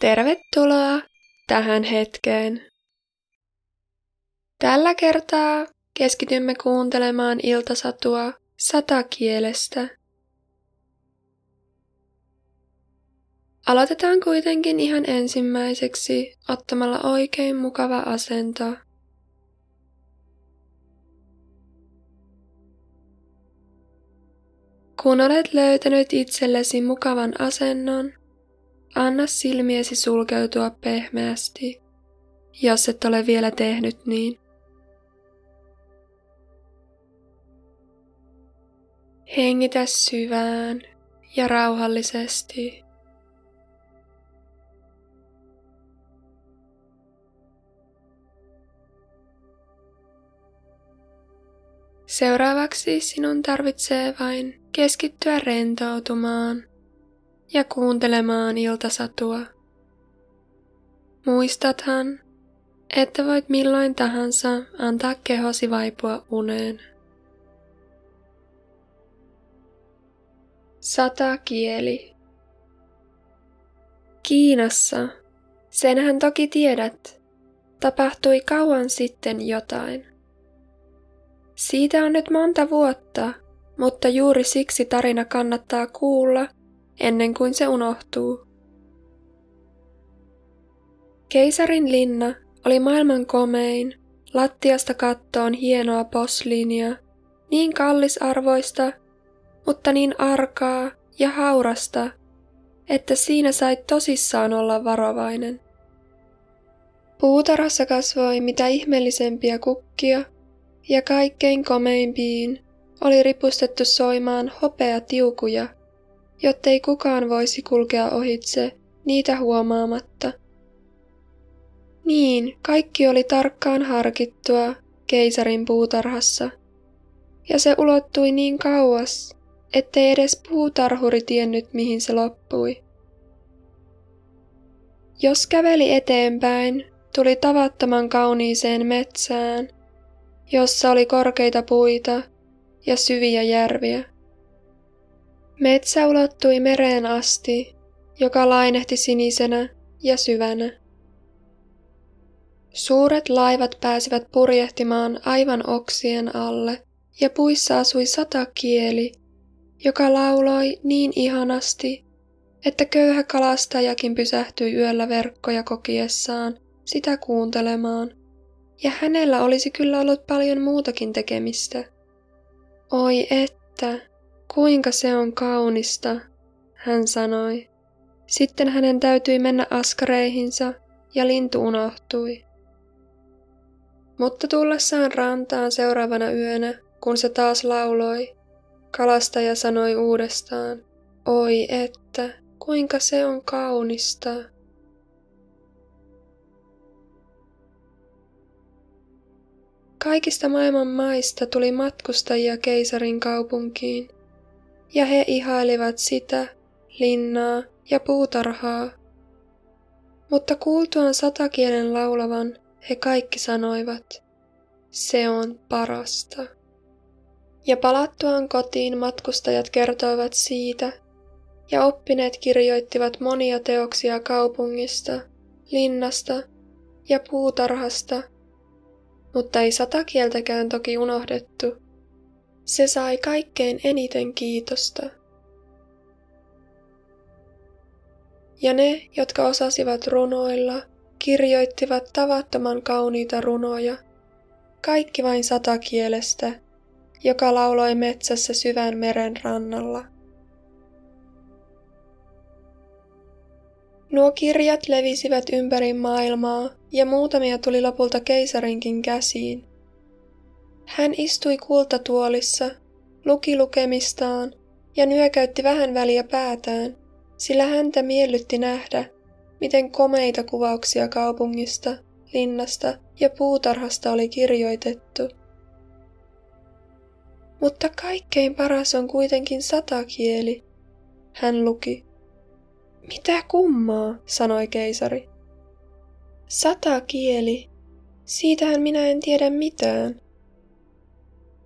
Tervetuloa tähän hetkeen. Tällä kertaa keskitymme kuuntelemaan iltasatua satakielestä. Aloitetaan kuitenkin ihan ensimmäiseksi ottamalla oikein mukava asento. Kun olet löytänyt itsellesi mukavan asennon, anna silmiesi sulkeutua pehmeästi, jos et ole vielä tehnyt niin. Hengitä syvään ja rauhallisesti. Seuraavaksi sinun tarvitsee vain keskittyä rentoutumaan ja kuuntelemaan iltasatua. Muistathan, että voit milloin tahansa antaa kehosi vaipua uneen. Sata kieli. Kiinassa, senhän toki tiedät, tapahtui kauan sitten jotain. Siitä on nyt monta vuotta, mutta juuri siksi tarina kannattaa kuulla ennen kuin se unohtuu. Keisarin linna oli maailman komein, lattiasta kattoon hienoa posliinia, niin kallisarvoista, mutta niin arkaa ja haurasta, että siinä sait tosissaan olla varovainen. Puutarhassa kasvoi mitä ihmeellisempiä kukkia, ja kaikkein komeimpiin oli ripustettu soimaan hopea tiukuja, jottei kukaan voisi kulkea ohitse niitä huomaamatta. Niin, kaikki oli tarkkaan harkittua keisarin puutarhassa, ja se ulottui niin kauas, ettei edes puutarhuri tiennyt mihin se loppui. Jos käveli eteenpäin, tuli tavattoman kauniiseen metsään, jossa oli korkeita puita ja syviä järviä. Metsä ulottui mereen asti, joka lainehti sinisenä ja syvänä. Suuret laivat pääsivät purjehtimaan aivan oksien alle, ja puissa asui sata kieli, joka lauloi niin ihanasti, että köyhä kalastajakin pysähtyi yöllä verkkoja kokiessaan sitä kuuntelemaan, ja hänellä olisi kyllä ollut paljon muutakin tekemistä. Oi että, kuinka se on kaunista, hän sanoi. Sitten hänen täytyi mennä askareihinsa ja lintu unohtui. Mutta tullessaan rantaan seuraavana yönä, kun se taas lauloi, kalastaja sanoi uudestaan, oi että, kuinka se on kaunista. Kaikista maailman maista tuli matkustajia keisarin kaupunkiin, ja he ihailivat sitä, linnaa ja puutarhaa. Mutta kuultuaan satakielen laulavan, he kaikki sanoivat, se on parasta. Ja palattuaan kotiin matkustajat kertoivat siitä, ja oppineet kirjoittivat monia teoksia kaupungista, linnasta ja puutarhasta mutta ei sata kieltäkään toki unohdettu. Se sai kaikkein eniten kiitosta. Ja ne, jotka osasivat runoilla, kirjoittivat tavattoman kauniita runoja, kaikki vain satakielestä, joka lauloi metsässä syvän meren rannalla. Nuo kirjat levisivät ympäri maailmaa ja muutamia tuli lopulta keisarinkin käsiin. Hän istui kultatuolissa, luki lukemistaan ja nyökäytti vähän väliä päätään, sillä häntä miellytti nähdä, miten komeita kuvauksia kaupungista, linnasta ja puutarhasta oli kirjoitettu. Mutta kaikkein paras on kuitenkin satakieli, hän luki. Mitä kummaa, sanoi keisari. Sata kieli. Siitähän minä en tiedä mitään.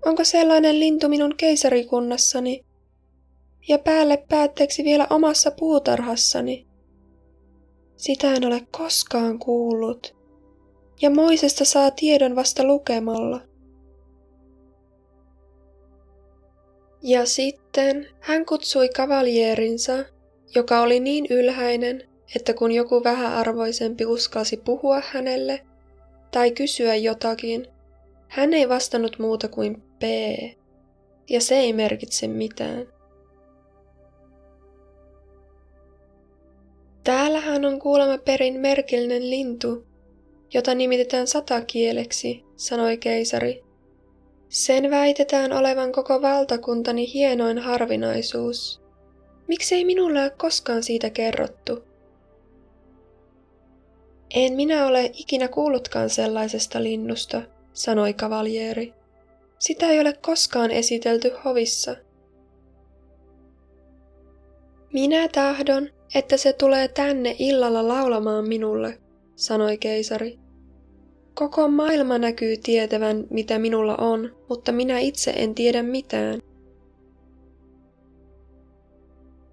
Onko sellainen lintu minun keisarikunnassani? Ja päälle päätteeksi vielä omassa puutarhassani? Sitä en ole koskaan kuullut. Ja Moisesta saa tiedon vasta lukemalla. Ja sitten hän kutsui kavalierinsa, joka oli niin ylhäinen, että kun joku vähäarvoisempi uskalsi puhua hänelle tai kysyä jotakin, hän ei vastannut muuta kuin P, ja se ei merkitse mitään. Täällähän on kuulemma perin merkillinen lintu, jota nimitetään satakieleksi, sanoi keisari. Sen väitetään olevan koko valtakuntani hienoin harvinaisuus. Miksei minulle ole koskaan siitä kerrottu? En minä ole ikinä kuullutkaan sellaisesta linnusta, sanoi kavaljeeri. Sitä ei ole koskaan esitelty hovissa. Minä tahdon, että se tulee tänne illalla laulamaan minulle, sanoi keisari. Koko maailma näkyy tietävän, mitä minulla on, mutta minä itse en tiedä mitään.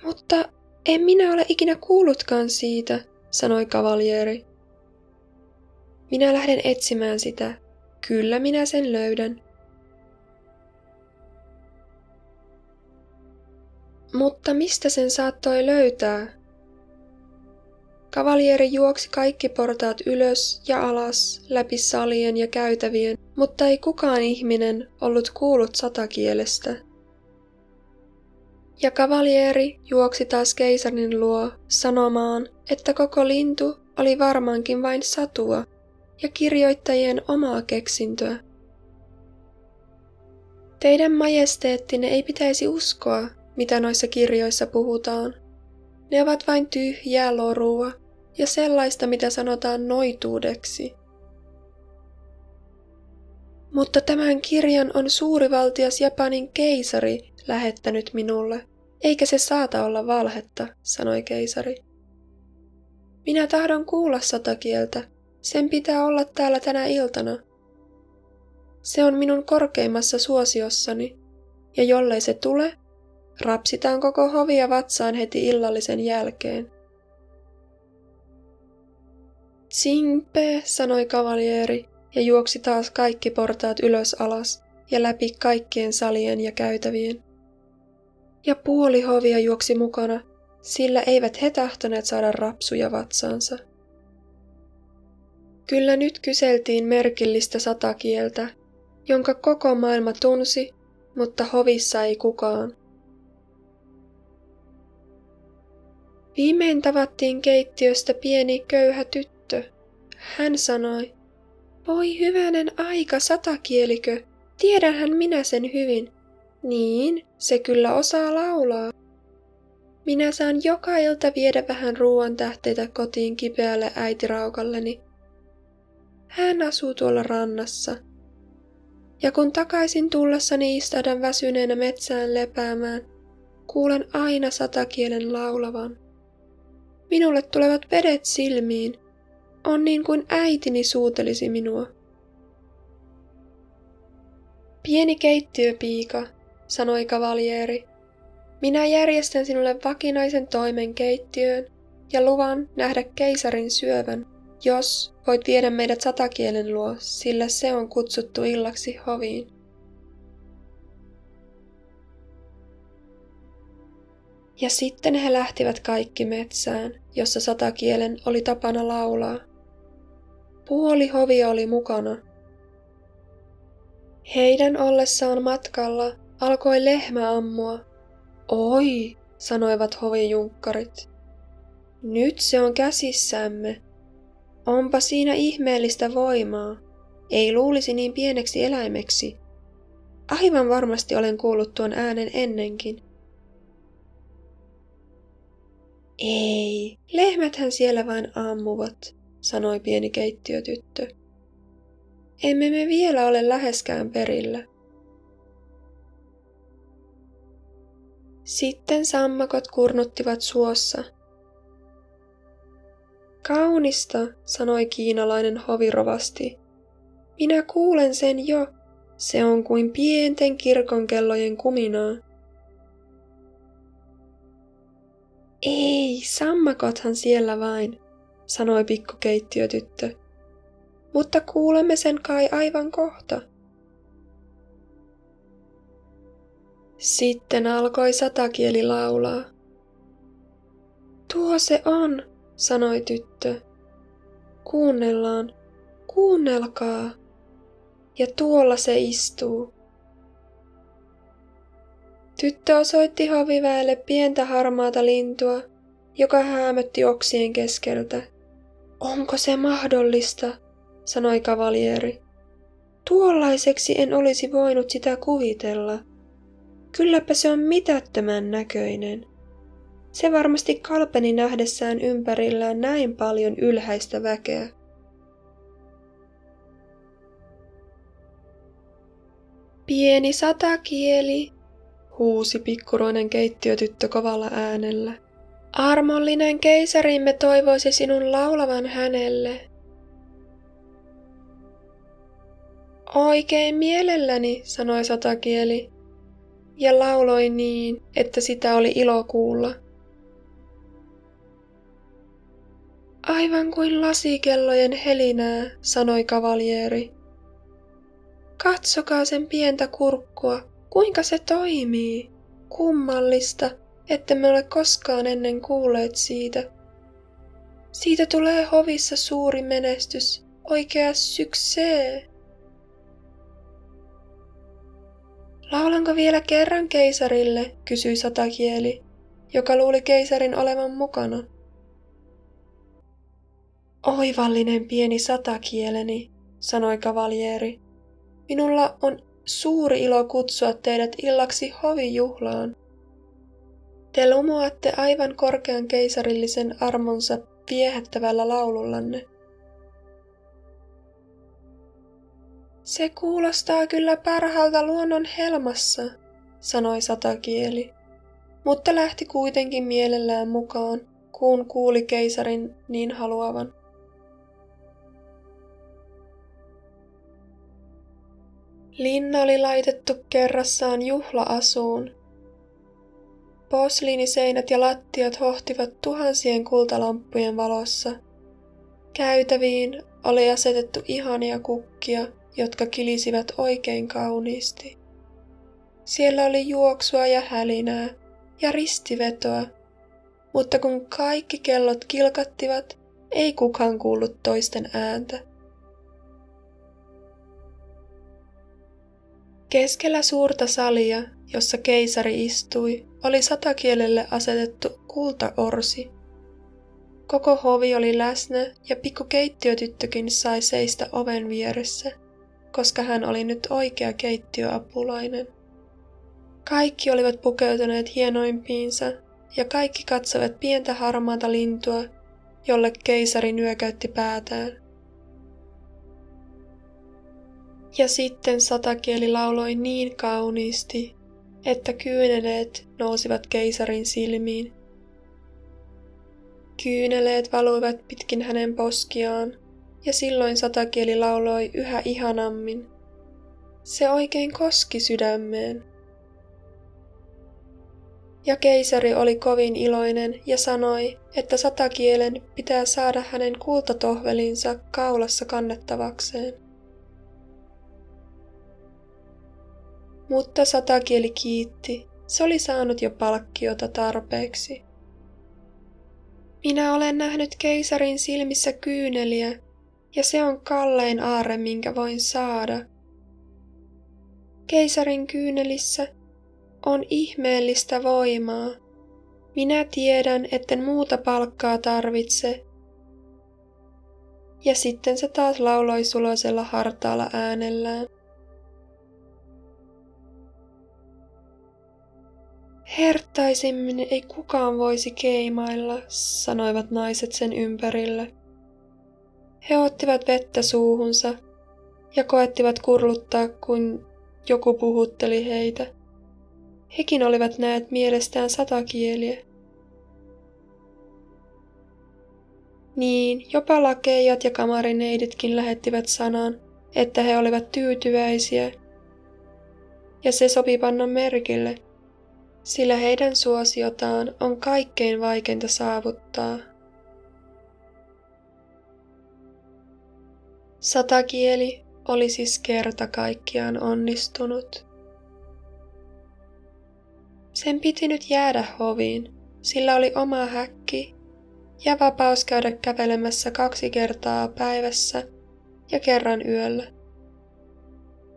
Mutta en minä ole ikinä kuullutkaan siitä, sanoi kavaljeeri. Minä lähden etsimään sitä. Kyllä minä sen löydän. Mutta mistä sen saattoi löytää? Kavalieri juoksi kaikki portaat ylös ja alas, läpi salien ja käytävien, mutta ei kukaan ihminen ollut kuullut satakielestä. Ja kavalieri juoksi taas keisarin luo sanomaan, että koko lintu oli varmaankin vain satua ja kirjoittajien omaa keksintöä. Teidän majesteettinne ei pitäisi uskoa, mitä noissa kirjoissa puhutaan. Ne ovat vain tyhjää lorua ja sellaista, mitä sanotaan noituudeksi. Mutta tämän kirjan on suurivaltias Japanin keisari lähettänyt minulle, eikä se saata olla valhetta, sanoi keisari. Minä tahdon kuulla satakieltä, sen pitää olla täällä tänä iltana. Se on minun korkeimmassa suosiossani, ja jollei se tule, rapsitaan koko hovia vatsaan heti illallisen jälkeen. Tsimpe, sanoi kavalieri ja juoksi taas kaikki portaat ylös alas ja läpi kaikkien salien ja käytävien. Ja puoli hovia juoksi mukana, sillä eivät he tahtoneet saada rapsuja vatsaansa. Kyllä nyt kyseltiin merkillistä satakieltä, jonka koko maailma tunsi, mutta hovissa ei kukaan. Viimein tavattiin keittiöstä pieni köyhä tyttö. Hän sanoi, voi hyvänen aika satakielikö, tiedänhän minä sen hyvin. Niin, se kyllä osaa laulaa. Minä saan joka ilta viedä vähän ruoan tähteitä kotiin kipeälle äitiraukalleni. Hän asuu tuolla rannassa. Ja kun takaisin tullessani istahdan väsyneenä metsään lepäämään, kuulen aina satakielen laulavan. Minulle tulevat vedet silmiin. On niin kuin äitini suutelisi minua. Pieni keittiöpiika, sanoi kavaljeeri. Minä järjestän sinulle vakinaisen toimen keittiöön ja luvan nähdä keisarin syövän, jos voit viedä meidät satakielen luo, sillä se on kutsuttu illaksi hoviin. Ja sitten he lähtivät kaikki metsään, jossa satakielen oli tapana laulaa. Puoli hovia oli mukana. Heidän ollessaan matkalla alkoi lehmä ammua. Oi, sanoivat hovijunkkarit. Nyt se on käsissämme. Onpa siinä ihmeellistä voimaa. Ei luulisi niin pieneksi eläimeksi. Aivan varmasti olen kuullut tuon äänen ennenkin. Ei, lehmäthän siellä vain ammuvat, sanoi pieni keittiötyttö. Emme me vielä ole läheskään perillä. Sitten sammakot kurnuttivat suossa. Kaunista, sanoi kiinalainen hovirovasti. Minä kuulen sen jo. Se on kuin pienten kirkonkellojen kuminaa. Ei, sammakothan siellä vain, sanoi pikku keittiötyttö. Mutta kuulemme sen kai aivan kohta. Sitten alkoi satakieli laulaa. Tuo se on, sanoi tyttö. Kuunnellaan, kuunnelkaa. Ja tuolla se istuu. Tyttö osoitti hoviväelle pientä harmaata lintua, joka häämötti oksien keskeltä. Onko se mahdollista, sanoi kavalieri. Tuollaiseksi en olisi voinut sitä kuvitella. Kylläpä se on mitättömän näköinen. Se varmasti kalpeni nähdessään ympärillään näin paljon ylhäistä väkeä. Pieni satakieli, huusi pikkuroinen keittiötyttö kovalla äänellä. Armollinen keisarimme toivoisi sinun laulavan hänelle. Oikein mielelläni, sanoi satakieli, ja lauloi niin, että sitä oli ilo kuulla. Aivan kuin lasikellojen helinää, sanoi kavalieri. Katsokaa sen pientä kurkkua, kuinka se toimii. Kummallista, että me ole koskaan ennen kuulleet siitä. Siitä tulee hovissa suuri menestys, oikea syksee. Laulanko vielä kerran keisarille, kysyi satakieli, joka luuli keisarin olevan mukana. Oivallinen pieni satakieleni, sanoi kavalieri. Minulla on suuri ilo kutsua teidät illaksi hovijuhlaan. Te lumoatte aivan korkean keisarillisen armonsa viehättävällä laulullanne. Se kuulostaa kyllä parhaalta luonnon helmassa, sanoi satakieli, mutta lähti kuitenkin mielellään mukaan, kun kuuli keisarin niin haluavan. Linna oli laitettu kerrassaan juhla-asuun. Posliiniseinät ja lattiat hohtivat tuhansien kultalamppujen valossa. Käytäviin oli asetettu ihania kukkia, jotka kilisivät oikein kauniisti. Siellä oli juoksua ja hälinää ja ristivetoa, mutta kun kaikki kellot kilkattivat, ei kukaan kuullut toisten ääntä. Keskellä suurta salia, jossa keisari istui, oli satakielelle asetettu kultaorsi. Koko hovi oli läsnä ja pikku keittiötyttökin sai seistä oven vieressä, koska hän oli nyt oikea keittiöapulainen. Kaikki olivat pukeutuneet hienoimpiinsa ja kaikki katsovat pientä harmaata lintua, jolle keisari nyökäytti päätään. Ja sitten satakieli lauloi niin kauniisti, että kyyneleet nousivat keisarin silmiin. Kyyneleet valuivat pitkin hänen poskiaan, ja silloin satakieli lauloi yhä ihanammin. Se oikein koski sydämeen. Ja keisari oli kovin iloinen ja sanoi, että satakielen pitää saada hänen kultatohvelinsa kaulassa kannettavakseen. Mutta satakieli kiitti. Se oli saanut jo palkkiota tarpeeksi. Minä olen nähnyt keisarin silmissä kyyneliä, ja se on kallein aare, minkä voin saada. Keisarin kyynelissä on ihmeellistä voimaa. Minä tiedän, etten muuta palkkaa tarvitse. Ja sitten se taas lauloi suloisella hartaalla äänellään. Herttaisimmin ei kukaan voisi keimailla, sanoivat naiset sen ympärillä. He ottivat vettä suuhunsa ja koettivat kurluttaa, kun joku puhutteli heitä. Hekin olivat näet mielestään satakieliä. Niin, jopa lakeijat ja kamarineiditkin lähettivät sanan, että he olivat tyytyväisiä. Ja se sopi panna merkille – sillä heidän suosiotaan on kaikkein vaikeinta saavuttaa. Satakieli oli siis kerta kaikkiaan onnistunut. Sen piti nyt jäädä hoviin, sillä oli oma häkki ja vapaus käydä kävelemässä kaksi kertaa päivässä ja kerran yöllä.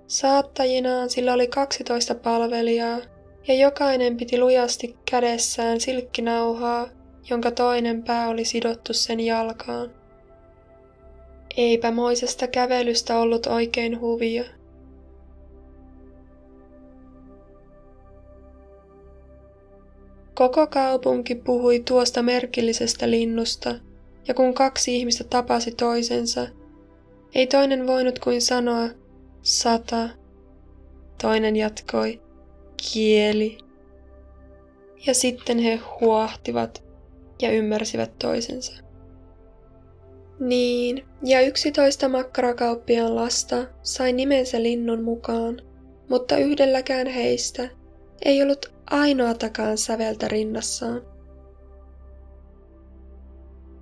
Saattajinaan sillä oli 12 palvelijaa ja jokainen piti lujasti kädessään silkkinauhaa, jonka toinen pää oli sidottu sen jalkaan. Eipä moisesta kävelystä ollut oikein huvia. Koko kaupunki puhui tuosta merkillisestä linnusta, ja kun kaksi ihmistä tapasi toisensa, ei toinen voinut kuin sanoa sata. Toinen jatkoi kieli. Ja sitten he huohtivat ja ymmärsivät toisensa. Niin, ja yksitoista makkarakauppiaan lasta sai nimensä linnun mukaan, mutta yhdelläkään heistä ei ollut ainoatakaan säveltä rinnassaan.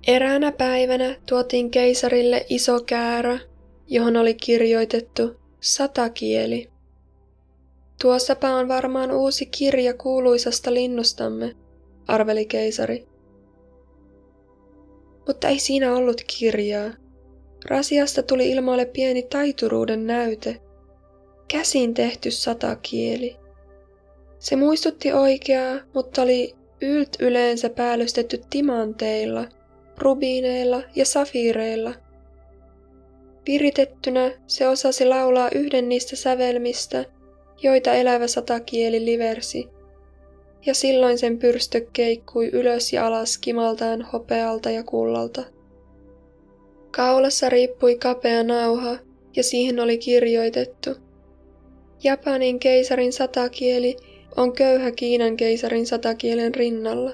Eräänä päivänä tuotiin keisarille iso käärä, johon oli kirjoitettu satakieli. Tuossapa on varmaan uusi kirja kuuluisasta linnustamme, arveli keisari. Mutta ei siinä ollut kirjaa. Rasiasta tuli ilmoille pieni taituruuden näyte. Käsin tehty satakieli. Se muistutti oikeaa, mutta oli ylt yleensä päällystetty timanteilla, rubiineilla ja safiireilla. Viritettynä se osasi laulaa yhden niistä sävelmistä, joita elävä satakieli liversi, ja silloin sen pyrstö keikkui ylös ja alas kimaltaan hopealta ja kullalta. Kaulassa riippui kapea nauha, ja siihen oli kirjoitettu. Japanin keisarin satakieli on köyhä Kiinan keisarin satakielen rinnalla.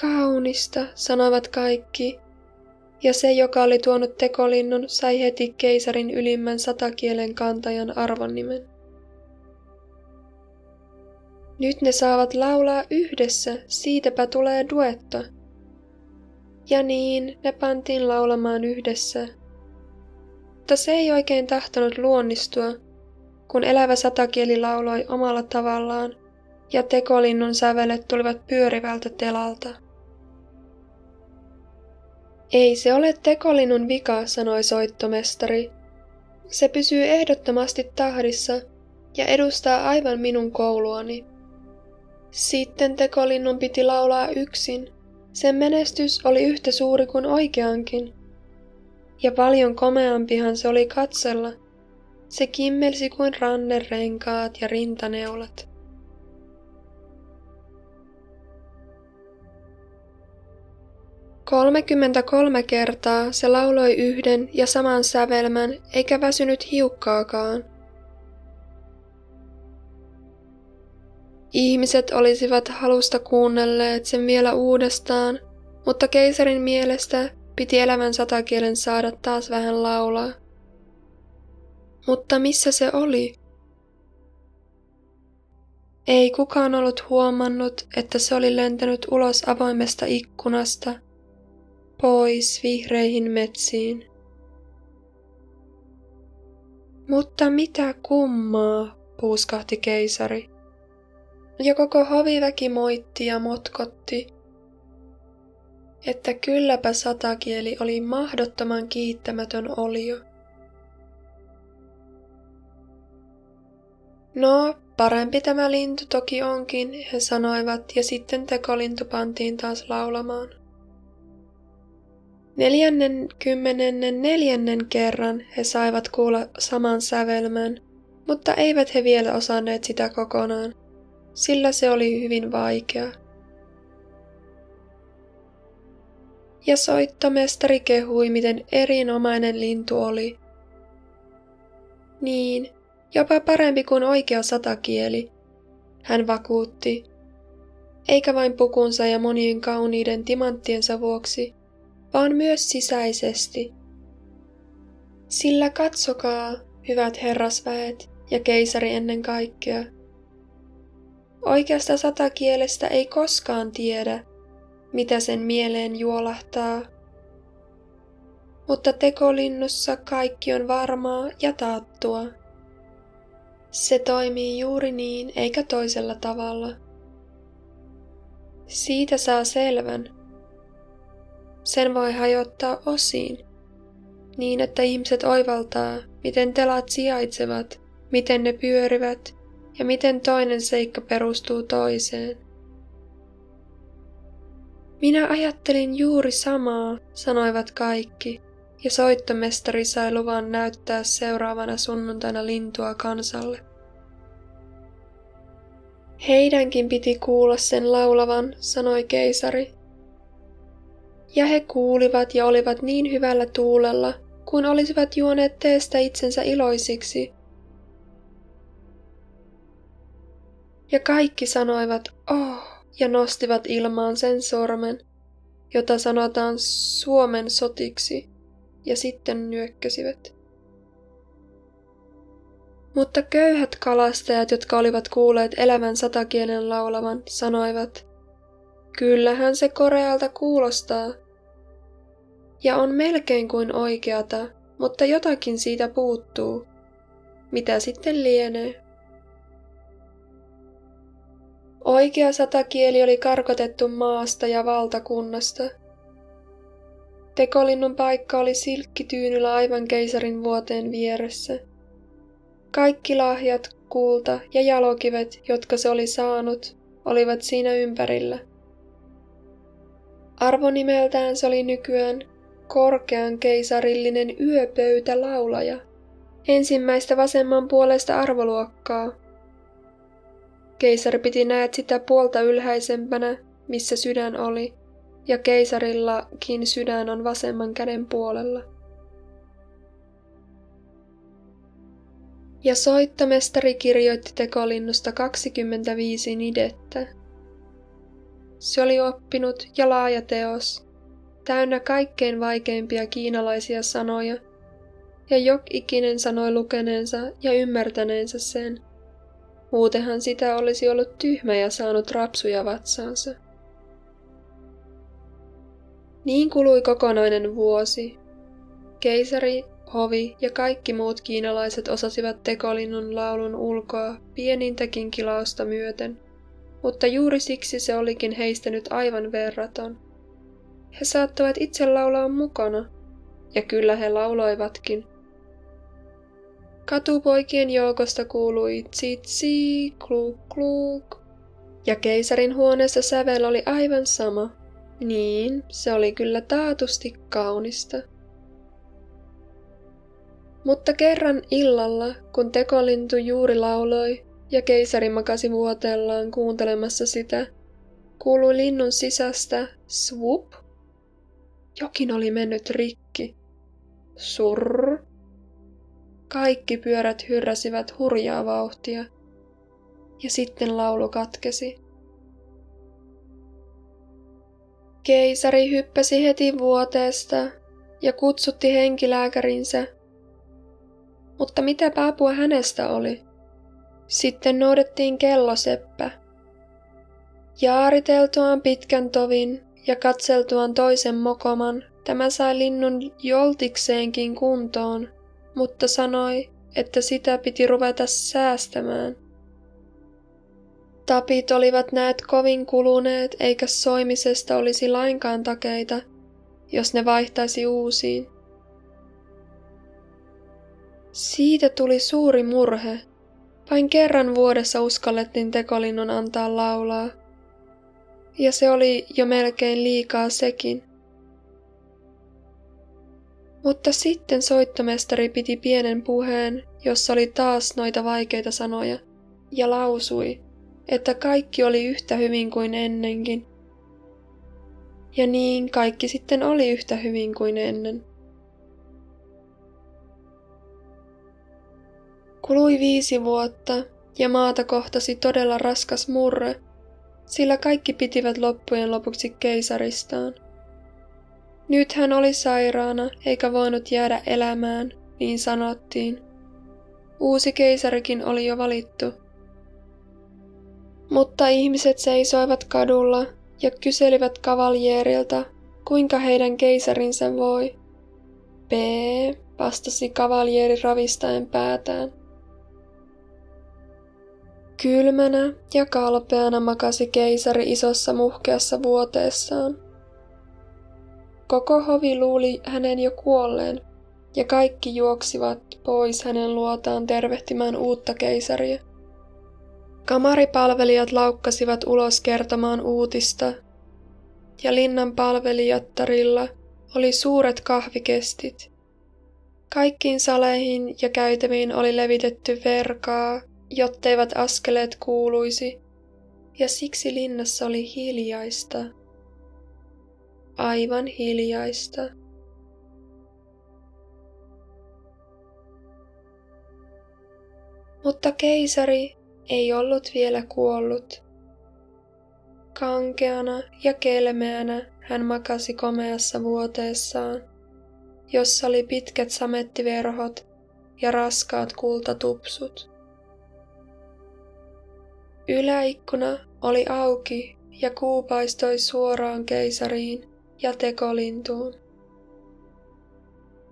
Kaunista, sanoivat kaikki, ja se, joka oli tuonut tekolinnun, sai heti keisarin ylimmän satakielen kantajan arvonnimen. Nyt ne saavat laulaa yhdessä, siitäpä tulee duetto. Ja niin, ne pantiin laulamaan yhdessä. Mutta se ei oikein tahtonut luonnistua, kun elävä satakieli lauloi omalla tavallaan, ja tekolinnun sävelet tulivat pyörivältä telalta. Ei se ole tekolinnun vika, sanoi soittomestari. Se pysyy ehdottomasti tahdissa ja edustaa aivan minun kouluani. Sitten tekolinnun piti laulaa yksin. Sen menestys oli yhtä suuri kuin oikeankin. Ja paljon komeampihan se oli katsella. Se kimmelsi kuin rannerenkaat ja rintaneulat. Kolmekymmentäkolme kertaa se lauloi yhden ja saman sävelmän, eikä väsynyt hiukkaakaan. Ihmiset olisivat halusta kuunnelleet sen vielä uudestaan, mutta keisarin mielestä piti elävän satakielen saada taas vähän laulaa. Mutta missä se oli? Ei kukaan ollut huomannut, että se oli lentänyt ulos avoimesta ikkunasta, pois vihreihin metsiin. Mutta mitä kummaa, puuskahti keisari ja koko hoviväki moitti ja motkotti, että kylläpä satakieli oli mahdottoman kiittämätön olio. No, parempi tämä lintu toki onkin, he sanoivat, ja sitten tekolintu pantiin taas laulamaan. Neljännen kymmenennen neljännen kerran he saivat kuulla saman sävelmän, mutta eivät he vielä osanneet sitä kokonaan sillä se oli hyvin vaikea. Ja soittomestari kehui, miten erinomainen lintu oli. Niin, jopa parempi kuin oikea satakieli, hän vakuutti, eikä vain pukunsa ja monien kauniiden timanttiensa vuoksi, vaan myös sisäisesti. Sillä katsokaa, hyvät herrasväet ja keisari ennen kaikkea, Oikeasta satakielestä ei koskaan tiedä, mitä sen mieleen juolahtaa. mutta tekolinnussa kaikki on varmaa ja taattua. Se toimii juuri niin eikä toisella tavalla. Siitä saa selvän. Sen voi hajottaa osiin, niin että ihmiset oivaltaa, miten telat sijaitsevat, miten ne pyörivät ja miten toinen seikka perustuu toiseen. Minä ajattelin juuri samaa, sanoivat kaikki, ja soittomestari sai luvan näyttää seuraavana sunnuntaina lintua kansalle. Heidänkin piti kuulla sen laulavan, sanoi keisari. Ja he kuulivat ja olivat niin hyvällä tuulella, kuin olisivat juoneet teestä itsensä iloisiksi. Ja kaikki sanoivat, oh, ja nostivat ilmaan sen sormen, jota sanotaan Suomen sotiksi, ja sitten nyökkäsivät. Mutta köyhät kalastajat, jotka olivat kuulleet elävän satakielen laulavan, sanoivat, Kyllähän se korealta kuulostaa. Ja on melkein kuin oikeata, mutta jotakin siitä puuttuu. Mitä sitten lienee? Oikea satakieli oli karkotettu maasta ja valtakunnasta. Tekolinnun paikka oli silkkityynyllä aivan keisarin vuoteen vieressä. Kaikki lahjat, kulta ja jalokivet, jotka se oli saanut, olivat siinä ympärillä. Arvonimeltään se oli nykyään korkean keisarillinen yöpöytälaulaja, ensimmäistä vasemman puolesta arvoluokkaa. Keisari piti näet sitä puolta ylhäisempänä, missä sydän oli, ja keisarillakin sydän on vasemman käden puolella. Ja soittamestari kirjoitti tekolinnusta 25 nidettä. Se oli oppinut ja laaja teos, täynnä kaikkein vaikeimpia kiinalaisia sanoja, ja jok ikinen sanoi lukeneensa ja ymmärtäneensä sen – Muutenhan sitä olisi ollut tyhmä ja saanut rapsuja vatsaansa. Niin kului kokonainen vuosi. Keisari, hovi ja kaikki muut kiinalaiset osasivat tekolinnun laulun ulkoa pienintäkin kilausta myöten, mutta juuri siksi se olikin heistä nyt aivan verraton. He saattoivat itse laulaa mukana, ja kyllä he lauloivatkin, Katupoikien joukosta kuului tsitsi, kluk kluk. Ja keisarin huoneessa sävel oli aivan sama. Niin, se oli kyllä taatusti kaunista. Mutta kerran illalla, kun tekolintu juuri lauloi ja keisari makasi vuotellaan kuuntelemassa sitä, kuului linnun sisästä swoop. Jokin oli mennyt rikki. Surr. Kaikki pyörät hyrräsivät hurjaa vauhtia, ja sitten laulu katkesi. Keisari hyppäsi heti vuoteesta ja kutsutti henkilääkärinsä. Mutta mitä apua hänestä oli? Sitten noudettiin kelloseppä. Jaariteltuaan pitkän tovin ja katseltuaan toisen mokoman, tämä sai linnun joltikseenkin kuntoon mutta sanoi, että sitä piti ruveta säästämään. Tapit olivat näet kovin kuluneet, eikä soimisesta olisi lainkaan takeita, jos ne vaihtaisi uusiin. Siitä tuli suuri murhe. Vain kerran vuodessa uskallettiin tekolinnun antaa laulaa. Ja se oli jo melkein liikaa sekin. Mutta sitten soittomestari piti pienen puheen, jossa oli taas noita vaikeita sanoja, ja lausui, että kaikki oli yhtä hyvin kuin ennenkin. Ja niin kaikki sitten oli yhtä hyvin kuin ennen. Kului viisi vuotta ja maata kohtasi todella raskas murre, sillä kaikki pitivät loppujen lopuksi keisaristaan. Nyt hän oli sairaana eikä voinut jäädä elämään, niin sanottiin. Uusi keisarikin oli jo valittu. Mutta ihmiset seisoivat kadulla ja kyselivät kavaljeerilta, kuinka heidän keisarinsa voi. P, vastasi kavalieri ravistaen päätään. Kylmänä ja kalpeana makasi keisari isossa muhkeassa vuoteessaan. Koko hovi luuli hänen jo kuolleen, ja kaikki juoksivat pois hänen luotaan tervehtimään uutta keisaria. Kamaripalvelijat laukkasivat ulos kertomaan uutista, ja linnan palvelijattarilla oli suuret kahvikestit. Kaikkiin saleihin ja käytäviin oli levitetty verkaa, jotteivät askeleet kuuluisi, ja siksi linnassa oli hiljaista. Aivan hiljaista. Mutta keisari ei ollut vielä kuollut. Kankeana ja kelmeänä hän makasi komeassa vuoteessaan, jossa oli pitkät samettiverhot ja raskaat kultatupsut. Yläikkuna oli auki ja kuu paistoi suoraan keisariin ja tekolintuun.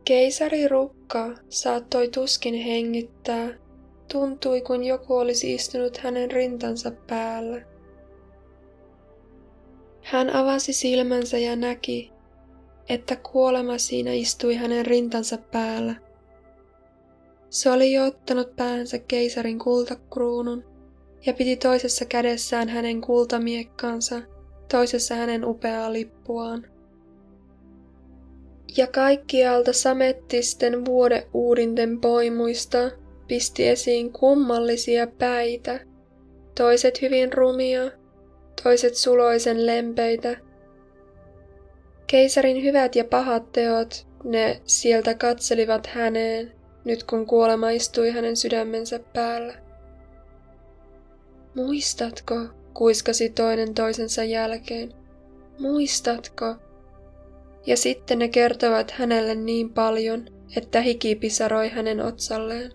Keisari Rukka saattoi tuskin hengittää, tuntui kuin joku olisi istunut hänen rintansa päällä. Hän avasi silmänsä ja näki, että kuolema siinä istui hänen rintansa päällä. Se oli jo ottanut päänsä keisarin kultakruunun ja piti toisessa kädessään hänen kultamiekkansa, toisessa hänen upeaa lippuaan. Ja kaikkialta samettisten vuodeuudinten poimuista pisti esiin kummallisia päitä, toiset hyvin rumia, toiset suloisen lempeitä. Keisarin hyvät ja pahat teot, ne sieltä katselivat häneen, nyt kun kuolema istui hänen sydämensä päällä. Muistatko, kuiskasi toinen toisensa jälkeen. Muistatko? Ja sitten ne kertovat hänelle niin paljon, että hiki pisaroi hänen otsalleen.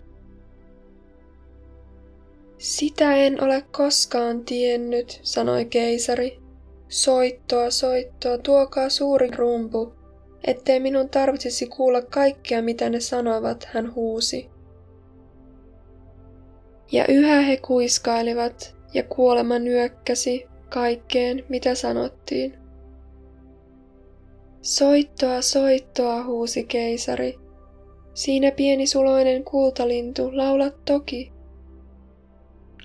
Sitä en ole koskaan tiennyt, sanoi keisari. Soittoa, soittoa, tuokaa suuri rumpu, ettei minun tarvitsisi kuulla kaikkea, mitä ne sanovat, hän huusi. Ja yhä he kuiskailivat, ja kuolema nyökkäsi kaikkeen, mitä sanottiin. Soittoa, soittoa, huusi keisari. Siinä pieni suloinen kultalintu, laula toki.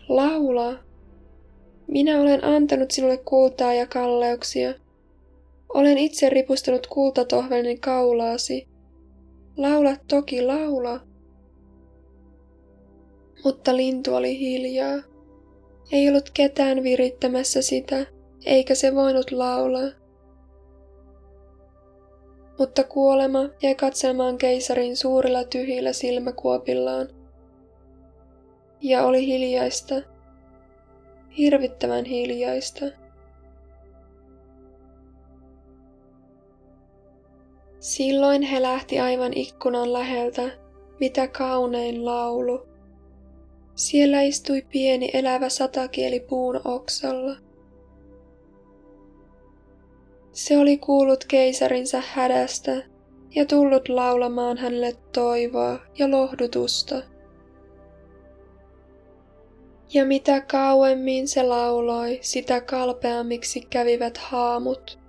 Laula. Minä olen antanut sinulle kultaa ja kalleuksia. Olen itse ripustanut kultatohvelinen kaulaasi. Laula toki, laula. Mutta lintu oli hiljaa. Ei ollut ketään virittämässä sitä, eikä se voinut laulaa. Mutta kuolema jäi katselemaan keisarin suurilla tyhjillä silmäkuopillaan. Ja oli hiljaista, hirvittävän hiljaista. Silloin he lähti aivan ikkunan läheltä, mitä kaunein laulu. Siellä istui pieni elävä satakieli puun oksalla. Se oli kuullut keisarinsa hädästä ja tullut laulamaan hänelle toivoa ja lohdutusta. Ja mitä kauemmin se lauloi, sitä kalpeammiksi kävivät haamut.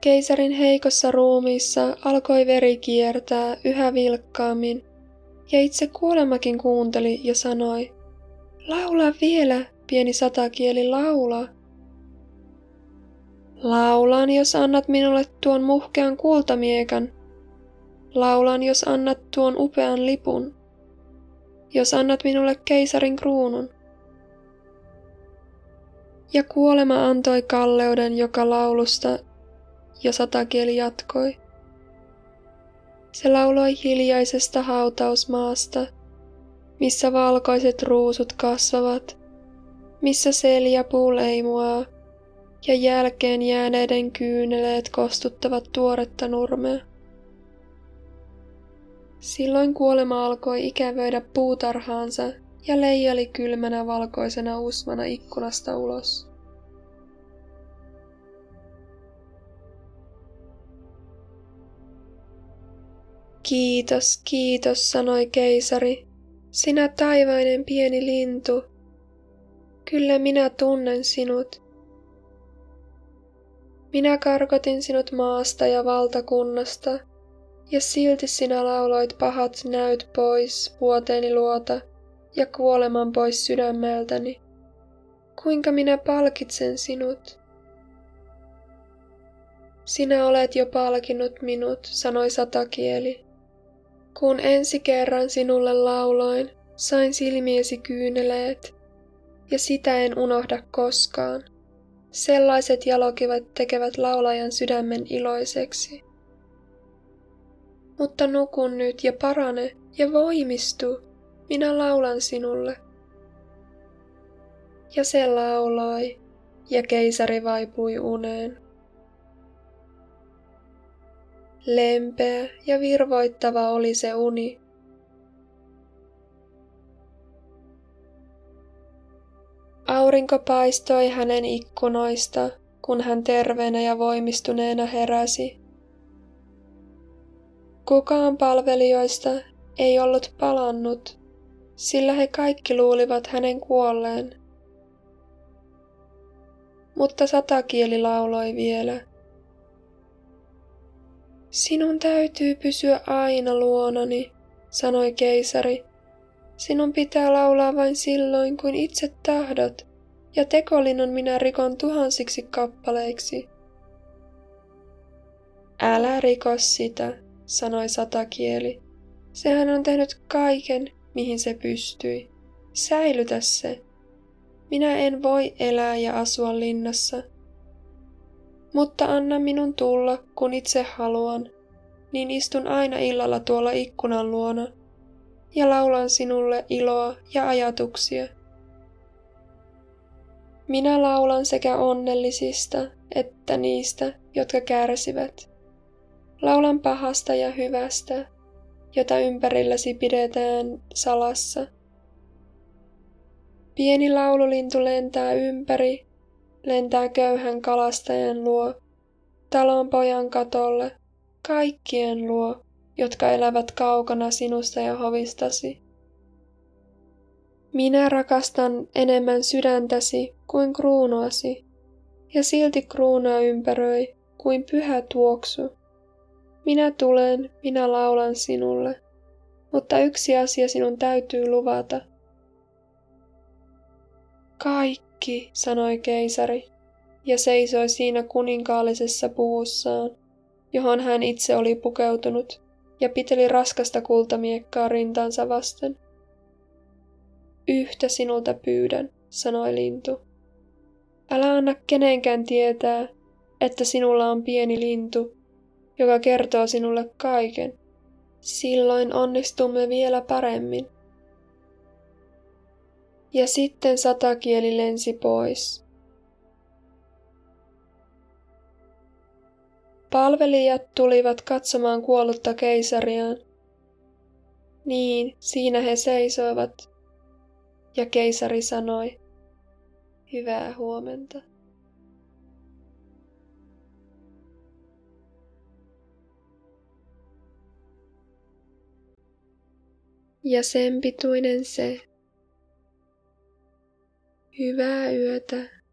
Keisarin heikossa ruumiissa alkoi veri kiertää yhä vilkkaammin ja itse kuolemakin kuunteli ja sanoi, Laula vielä, pieni satakieli, laula. Laulan, jos annat minulle tuon muhkean kultamiekan. Laulan, jos annat tuon upean lipun. Jos annat minulle keisarin kruunun. Ja kuolema antoi kalleuden joka laulusta, ja satakieli jatkoi. Se lauloi hiljaisesta hautausmaasta, missä valkoiset ruusut kasvavat, missä seljäpuu leimuaa ja jälkeen jääneiden kyyneleet kostuttavat tuoretta nurmea. Silloin kuolema alkoi ikävöidä puutarhaansa ja leijali kylmänä valkoisena usvana ikkunasta ulos. Kiitos, kiitos, sanoi keisari. Sinä taivainen pieni lintu. Kyllä minä tunnen sinut. Minä karkotin sinut maasta ja valtakunnasta, ja silti sinä lauloit pahat näyt pois vuoteeni luota ja kuoleman pois sydämeltäni. Kuinka minä palkitsen sinut? Sinä olet jo palkinnut minut, sanoi satakieli. Kun ensi kerran sinulle lauloin, sain silmiesi kyyneleet, ja sitä en unohda koskaan. Sellaiset jalokivat tekevät laulajan sydämen iloiseksi. Mutta nukun nyt ja parane ja voimistu, minä laulan sinulle. Ja se lauloi, ja keisari vaipui uneen. Lempeä ja virvoittava oli se uni. Aurinko paistoi hänen ikkunoista, kun hän terveenä ja voimistuneena heräsi. Kukaan palvelijoista ei ollut palannut, sillä he kaikki luulivat hänen kuolleen. Mutta satakieli lauloi vielä. Sinun täytyy pysyä aina luonani, sanoi keisari. Sinun pitää laulaa vain silloin, kun itse tahdot, ja tekolinnon minä rikon tuhansiksi kappaleiksi. Älä riko sitä, sanoi satakieli. Sehän on tehnyt kaiken, mihin se pystyi. Säilytä se. Minä en voi elää ja asua linnassa, mutta anna minun tulla, kun itse haluan, niin istun aina illalla tuolla ikkunan luona ja laulan sinulle iloa ja ajatuksia. Minä laulan sekä onnellisista että niistä, jotka kärsivät. Laulan pahasta ja hyvästä, jota ympärilläsi pidetään salassa. Pieni laululintu lentää ympäri lentää köyhän kalastajan luo, talon pojan katolle, kaikkien luo, jotka elävät kaukana sinusta ja hovistasi. Minä rakastan enemmän sydäntäsi kuin kruunuasi, ja silti kruunua ympäröi kuin pyhä tuoksu. Minä tulen, minä laulan sinulle, mutta yksi asia sinun täytyy luvata. Kaikki Kaikki, sanoi keisari, ja seisoi siinä kuninkaallisessa puvussaan, johon hän itse oli pukeutunut, ja piteli raskasta kultamiekkaa rintansa vasten. Yhtä sinulta pyydän, sanoi lintu. Älä anna kenenkään tietää, että sinulla on pieni lintu, joka kertoo sinulle kaiken. Silloin onnistumme vielä paremmin ja sitten satakieli lensi pois. Palvelijat tulivat katsomaan kuollutta keisariaan. Niin, siinä he seisoivat. Ja keisari sanoi, hyvää huomenta. Ja sen pituinen se. Hyvää yötä.